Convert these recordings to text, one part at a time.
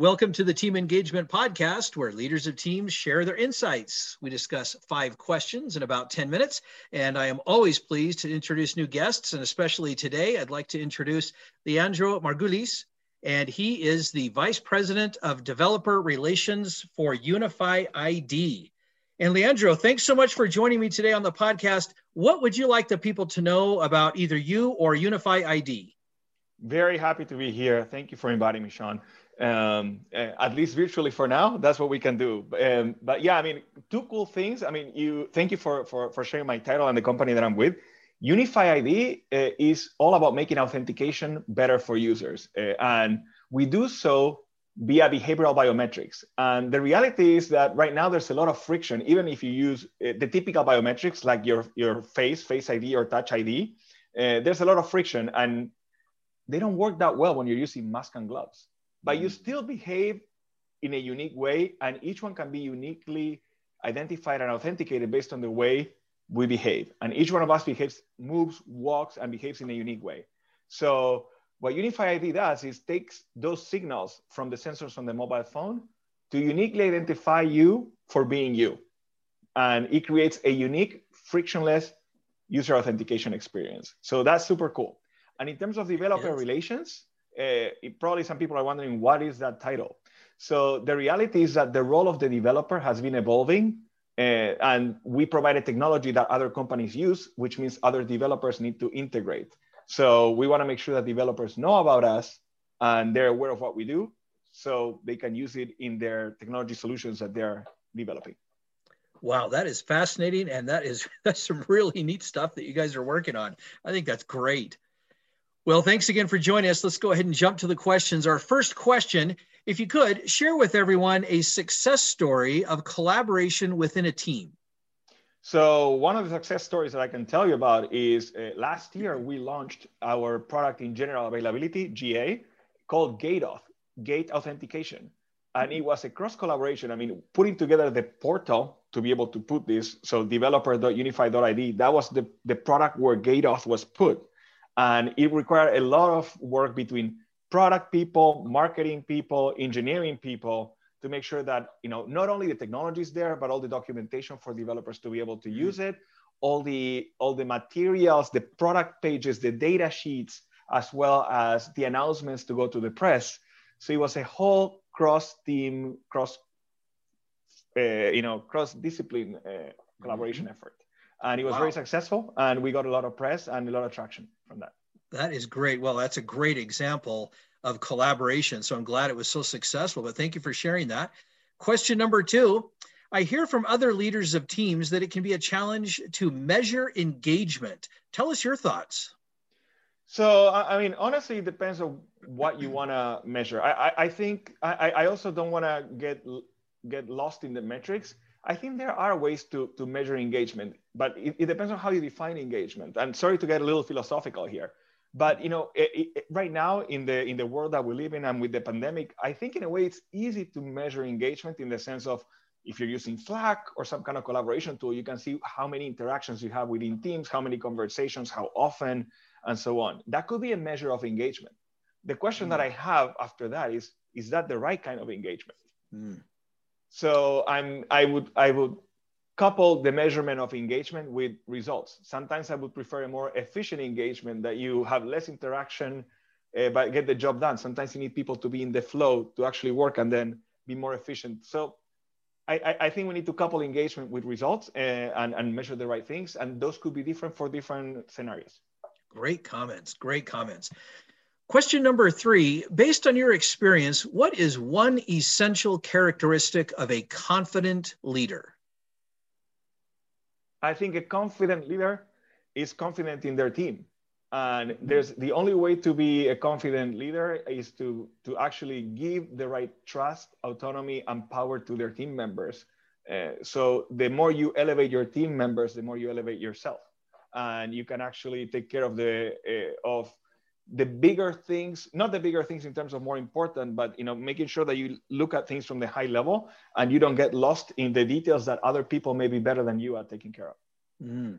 Welcome to the Team Engagement Podcast, where leaders of teams share their insights. We discuss five questions in about 10 minutes, and I am always pleased to introduce new guests. And especially today, I'd like to introduce Leandro Margulis, and he is the Vice President of Developer Relations for Unify ID. And Leandro, thanks so much for joining me today on the podcast. What would you like the people to know about either you or Unify ID? Very happy to be here. Thank you for inviting me, Sean um, uh, at least virtually for now. That's what we can do. Um, but yeah, I mean, two cool things. I mean, you thank you for for for sharing my title and the company that I'm with. Unify ID uh, is all about making authentication better for users, uh, and we do so via behavioral biometrics. And the reality is that right now there's a lot of friction, even if you use uh, the typical biometrics like your your face, Face ID or Touch ID. There's a lot of friction, and they don't work that well when you're using mask and gloves but you mm. still behave in a unique way and each one can be uniquely identified and authenticated based on the way we behave. And each one of us behaves moves walks and behaves in a unique way. So what unify id does is takes those signals from the sensors on the mobile phone to uniquely identify you for being you. And it creates a unique frictionless user authentication experience. So that's super cool. And in terms of developer yes. relations uh, probably some people are wondering what is that title. So the reality is that the role of the developer has been evolving, uh, and we provide a technology that other companies use, which means other developers need to integrate. So we want to make sure that developers know about us and they're aware of what we do, so they can use it in their technology solutions that they're developing. Wow, that is fascinating, and that is that's some really neat stuff that you guys are working on. I think that's great. Well, thanks again for joining us. Let's go ahead and jump to the questions. Our first question, if you could share with everyone a success story of collaboration within a team. So one of the success stories that I can tell you about is uh, last year we launched our product in general availability, GA, called GaitAuth, Gait Authentication. And it was a cross collaboration. I mean, putting together the portal to be able to put this, so developer.unify.id, that was the, the product where GaitAuth was put. And it required a lot of work between product people, marketing people, engineering people to make sure that you know not only the technology is there, but all the documentation for developers to be able to use it, all the all the materials, the product pages, the data sheets, as well as the announcements to go to the press. So it was a whole cross team, cross uh, you know cross discipline uh, collaboration mm-hmm. effort and it was wow. very successful and we got a lot of press and a lot of traction from that. That is great. Well that's a great example of collaboration. So i'm glad it was so successful but thank you for sharing that. Question number two i hear from other leaders of teams that it can be a challenge to measure engagement. Tell us your thoughts. So i mean honestly it depends on what you want to measure. I, I, I think I, I also don't want to get get lost in the metrics I think there are ways to, to measure engagement, but it, it, depends on how you define engagement. And sorry to get a little philosophical here, but you know, it, it, right now in the in the world that we live in and with the pandemic, I think in a way it's easy to measure engagement in the sense of if you're using Slack or some kind of collaboration tool, you can see how many interactions you have within teams, how many conversations, how often, and so on. That could be a measure of engagement. The question mm. that I have after that is, is that the right kind of engagement? Mm. So I'm I would I would couple the measurement of engagement with results. Sometimes I would prefer a more efficient engagement that you have less interaction uh, but get the job done. Sometimes you need people to be in the flow to actually work and then be more efficient. So I, I think we need to couple engagement with results uh, and, and measure the right things. And those could be different for different scenarios. Great comments. Great comments. Question number three Based on your experience, what is one essential characteristic of a confident leader? I think a confident leader is confident in their team. And there's the only way to be a confident leader is to, to actually give the right trust, autonomy, and power to their team members. Uh, so the more you elevate your team members, the more you elevate yourself, and you can actually take care of the uh, of the bigger things not the bigger things in terms of more important but you know making sure that you look at things from the high level and you don't get lost in the details that other people may be better than you at taking care of mm.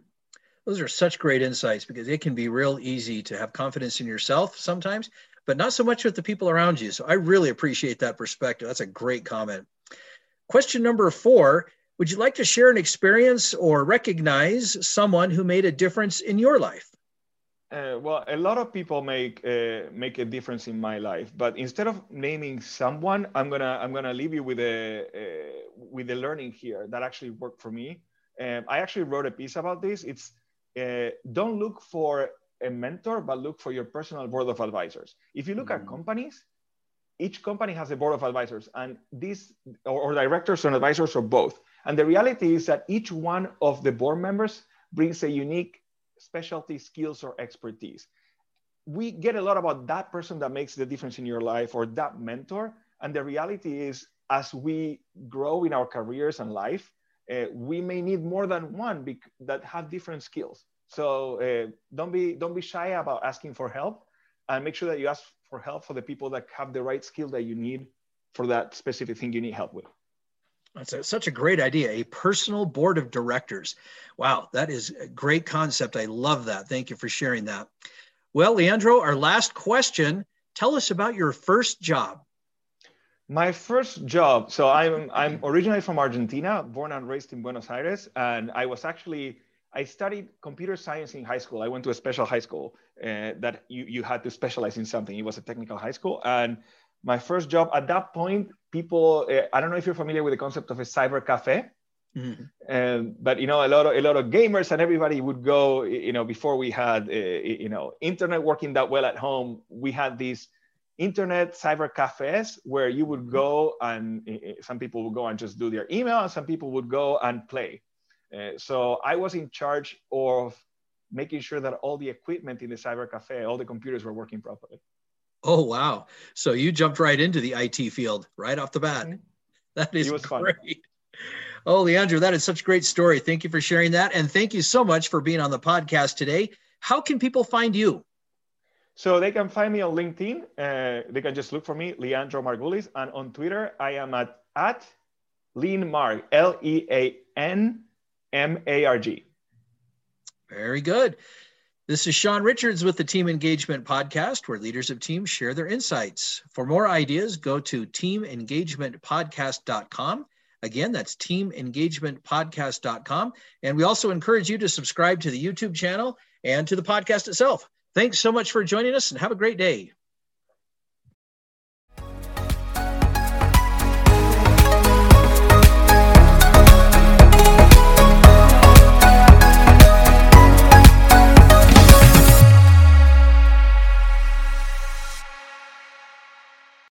those are such great insights because it can be real easy to have confidence in yourself sometimes but not so much with the people around you. So I really appreciate that perspective. That's a great comment. Question number four Would you like to share an experience or recognize someone who made a difference in your life? Uh, well, a lot of people make uh, make a difference in my life, but instead of naming someone, I'm gonna I'm gonna leave you with a uh, with a learning here that actually worked for me. Um, I actually wrote a piece about this. It's uh, don't look for a mentor, but look for your personal board of advisors. If you look mm-hmm. at companies, each company has a board of advisors, and these or, or directors and advisors or both. And the reality is that each one of the board members brings a unique specialty skills or expertise. We get a lot about that person that makes the difference in your life or that mentor. And the reality is, as we grow in our careers and life, uh, we may need more than one that have different skills. So uh, don't be don't be shy about asking for help, and make sure that you ask for help for the people that have the right skill that you need for that specific thing you need help with. That's a, such a great idea. A personal board of directors. Wow, that is a great concept. I love that. Thank you for sharing that. Well, Leandro, our last question. Tell us about your first job. My first job. So I'm I'm originally from Argentina, born and raised in Buenos Aires, and I was actually I studied computer science in high school. I went to a special high school uh, that you you had to specialize in something. It was a technical high school, and my first job at that point people uh, i don't know if you're familiar with the concept of a cyber cafe. Mm-hmm. um, but you know a lot of a lot of gamers and everybody would go you know before we had uh, you know internet working that well at home we had these internet cyber cafes where you would go and uh, some people would go and just do their email and some people would go and play. Uh, so i was in charge of making sure that all the equipment in the cyber cafe all the computers were working properly Oh wow! So you jumped right into the IT field right off the bat. Mm-hmm. That is great. Fun. Oh, Leandro, that is such a great story. Thank you for sharing that, and thank you so much for being on the podcast today. How can people find you? So they can find me on LinkedIn. Uh, they can just look for me, Leandro Margulis, and on Twitter I am at at Lean Marg, L E A N M A R G. Very good. This is Sean Richards with the Team Engagement Podcast, where leaders of teams share their insights. For more ideas, go to teamengagementpodcast.com. Again, that's teamengagementpodcast.com. And we also encourage you to subscribe to the YouTube channel and to the podcast itself. Thanks so much for joining us and have a great day.